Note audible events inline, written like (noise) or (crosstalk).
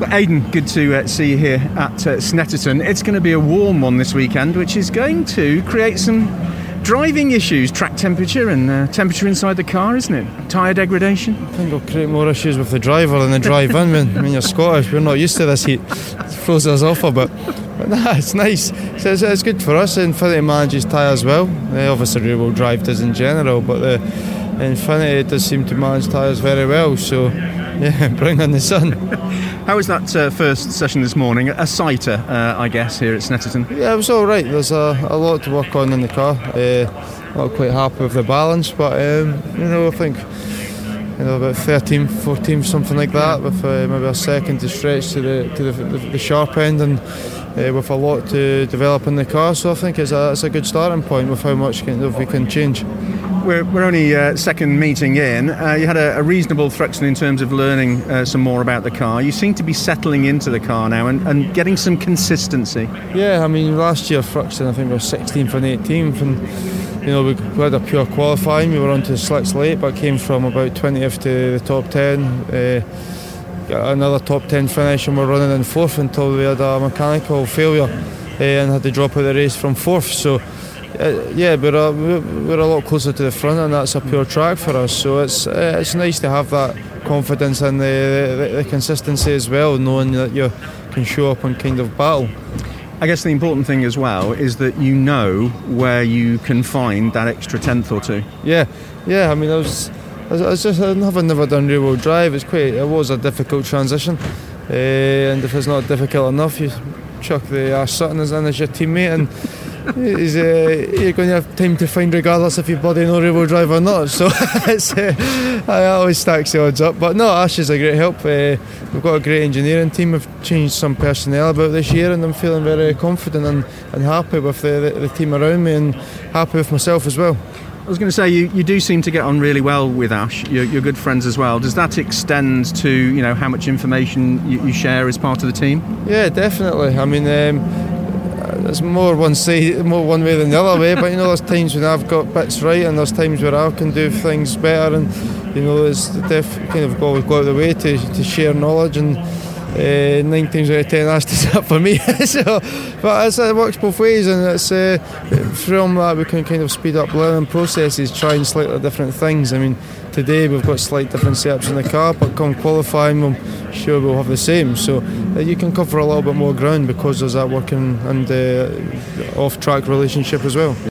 Well, Aiden, good to uh, see you here at uh, Snetterton. It's going to be a warm one this weekend, which is going to create some driving issues, track temperature and uh, temperature inside the car, isn't it? Tyre degradation. I think it'll create more issues with the driver than the drive in. when, when you're Scottish, we're not used to this heat. It throws us off a bit. But nah, it's nice. It's, it's, it's good for us. Infiniti manages tyres well. Uh, obviously, rear wheel drive does in general, but the Infiniti does seem to manage tyres very well. So, yeah, (laughs) bring on the sun. How was that uh, first session this morning? A sighter, uh, I guess, here at Snetterton. Yeah, it was all right. There's a, a lot to work on in the car. Uh, not quite happy with the balance, but um, you know, I think you know about 13, 14, something like that, with uh, maybe a second to stretch to the to the, the, the sharp end and. Uh, with a lot to develop in the car, so I think it's a, it's a good starting point with how much of we can change. We're, we're only uh, second meeting in. Uh, you had a, a, reasonable Thruxton in terms of learning uh, some more about the car. You seem to be settling into the car now and, and getting some consistency. Yeah, I mean, last year Thruxton, I think we were 16th and 18th, and you know we had a pure qualifying. We were onto the slicks late, but came from about 20th to the top 10 uh, another top 10 finish and we're running in fourth until we had a mechanical failure uh, and had to drop out of the race from fourth so yeah we're a, we're a lot closer to the front and that's a pure track for us so it's uh, it's nice to have that confidence and the, the, the consistency as well knowing that you can show up and kind of battle I guess the important thing as well is that you know where you can find that extra tenth or two. Yeah, yeah. I mean, I was it's just having never done rear wheel drive. It's quite it was a difficult transition, uh, and if it's not difficult enough, you chuck the Sutton as in as your teammate, and (laughs) he's, uh, you're going to have time to find regardless if you bloody know rear wheel drive or not. (laughs) So it's uh, I always stacks the odds up. But no, Ash is a great help. Uh, we've got a great engineering team. We've changed some personnel about this year, and I'm feeling very confident and, and happy with the, the, the team around me, and happy with myself as well. I was going to say you, you do seem to get on really well with Ash. You're, you're good friends as well. Does that extend to you know how much information you, you share as part of the team? Yeah, definitely. I mean, um, there's more one side, more one way than the other way. But you know, there's times when I've got bits right, and there's times where I can do things better. And you know, there's def- kind of go out of the way to, to share knowledge and uh, nine times out of ten that's just up for me. (laughs) so, but it works both ways, and it's uh, from that we can kind of speed up learning processes, trying slightly different things. I mean, today we've got slight different setups in the car, but come qualifying, I'm sure we'll have the same. So uh, you can cover a little bit more ground because there's that working and uh, off-track relationship as well.